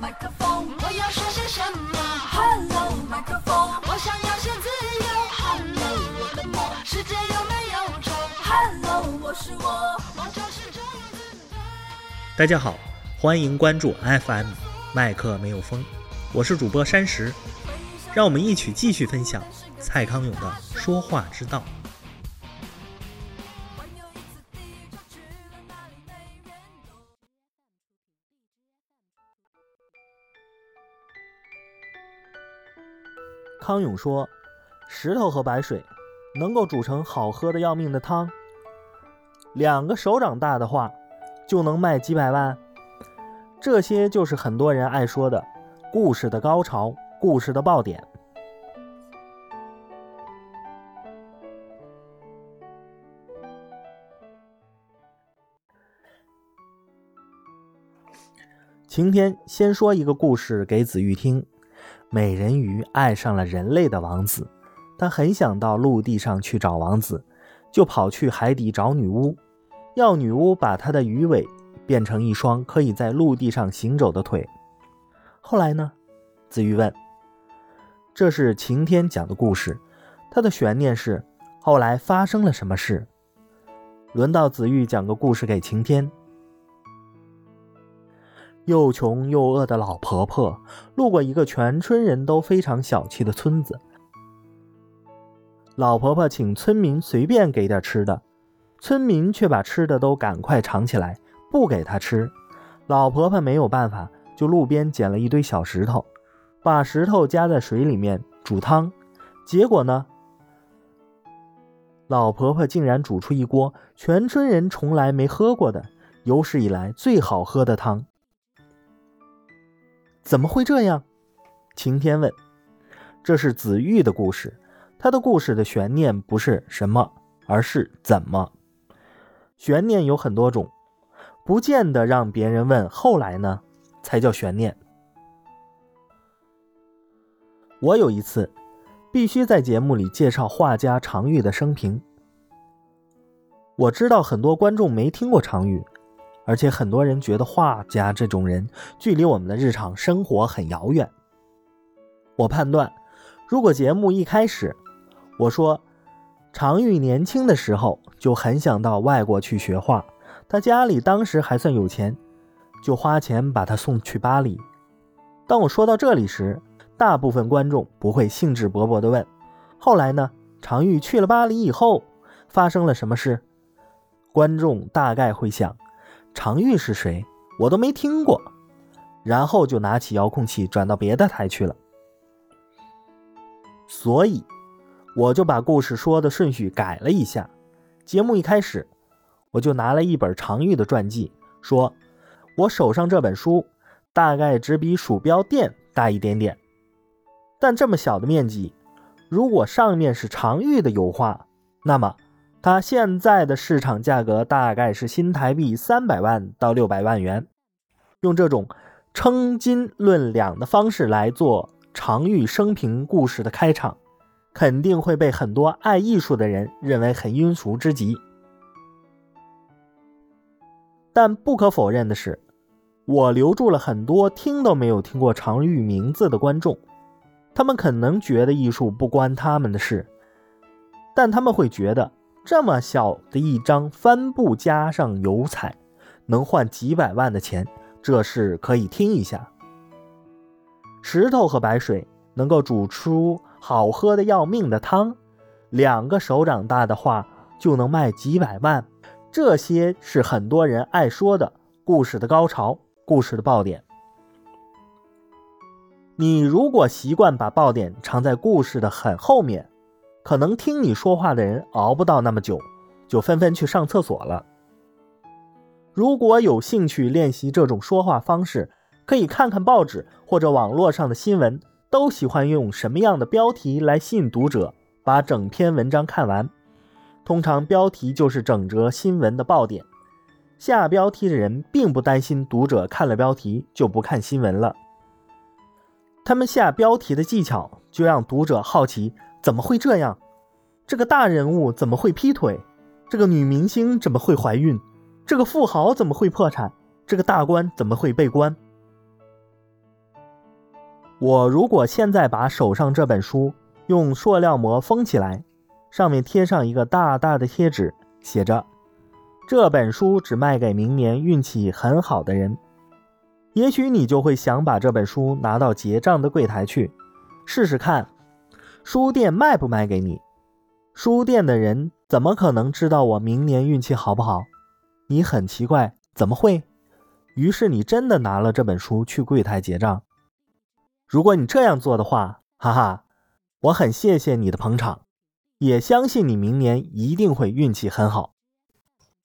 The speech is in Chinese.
麦克风，我要说些什么？Hello，麦克风，我想要些自由。Hello，我的梦，世界有没有虫？Hello，我是我，我就是这样子。大家好，欢迎关注 FM 麦克没有风，我是主播山石，让我们一起继续分享蔡康永的说话之道。康永说：“石头和白水能够煮成好喝的要命的汤，两个手掌大的话就能卖几百万。这些就是很多人爱说的故事的高潮，故事的爆点。”晴天先说一个故事给子玉听。美人鱼爱上了人类的王子，她很想到陆地上去找王子，就跑去海底找女巫，要女巫把她的鱼尾变成一双可以在陆地上行走的腿。后来呢？子玉问。这是晴天讲的故事，他的悬念是后来发生了什么事。轮到子玉讲个故事给晴天。又穷又饿的老婆婆路过一个全村人都非常小气的村子。老婆婆请村民随便给点吃的，村民却把吃的都赶快藏起来，不给她吃。老婆婆没有办法，就路边捡了一堆小石头，把石头加在水里面煮汤。结果呢，老婆婆竟然煮出一锅全村人从来没喝过的、有史以来最好喝的汤。怎么会这样？晴天问。这是子玉的故事，他的故事的悬念不是什么，而是怎么。悬念有很多种，不见得让别人问后来呢，才叫悬念。我有一次必须在节目里介绍画家常玉的生平。我知道很多观众没听过常玉。而且很多人觉得画家这种人距离我们的日常生活很遥远。我判断，如果节目一开始我说常玉年轻的时候就很想到外国去学画，他家里当时还算有钱，就花钱把他送去巴黎。当我说到这里时，大部分观众不会兴致勃勃地问：“后来呢？常玉去了巴黎以后发生了什么事？”观众大概会想。常玉是谁？我都没听过。然后就拿起遥控器转到别的台去了。所以，我就把故事说的顺序改了一下。节目一开始，我就拿了一本常玉的传记，说我手上这本书大概只比鼠标垫大一点点，但这么小的面积，如果上面是常玉的油画，那么。它现在的市场价格大概是新台币三百万到六百万元。用这种称斤论两的方式来做常玉生平故事的开场，肯定会被很多爱艺术的人认为很庸俗之极。但不可否认的是，我留住了很多听都没有听过常玉名字的观众，他们可能觉得艺术不关他们的事，但他们会觉得。这么小的一张帆布加上油彩，能换几百万的钱，这事可以听一下。石头和白水能够煮出好喝的要命的汤，两个手掌大的画就能卖几百万，这些是很多人爱说的故事的高潮，故事的爆点。你如果习惯把爆点藏在故事的很后面。可能听你说话的人熬不到那么久，就纷纷去上厕所了。如果有兴趣练习这种说话方式，可以看看报纸或者网络上的新闻，都喜欢用什么样的标题来吸引读者把整篇文章看完。通常标题就是整则新闻的爆点。下标题的人并不担心读者看了标题就不看新闻了，他们下标题的技巧就让读者好奇。怎么会这样？这个大人物怎么会劈腿？这个女明星怎么会怀孕？这个富豪怎么会破产？这个大官怎么会被关？我如果现在把手上这本书用塑料膜封起来，上面贴上一个大大的贴纸，写着：“这本书只卖给明年运气很好的人。”也许你就会想把这本书拿到结账的柜台去试试看，书店卖不卖给你？书店的人怎么可能知道我明年运气好不好？你很奇怪，怎么会？于是你真的拿了这本书去柜台结账。如果你这样做的话，哈哈，我很谢谢你的捧场，也相信你明年一定会运气很好。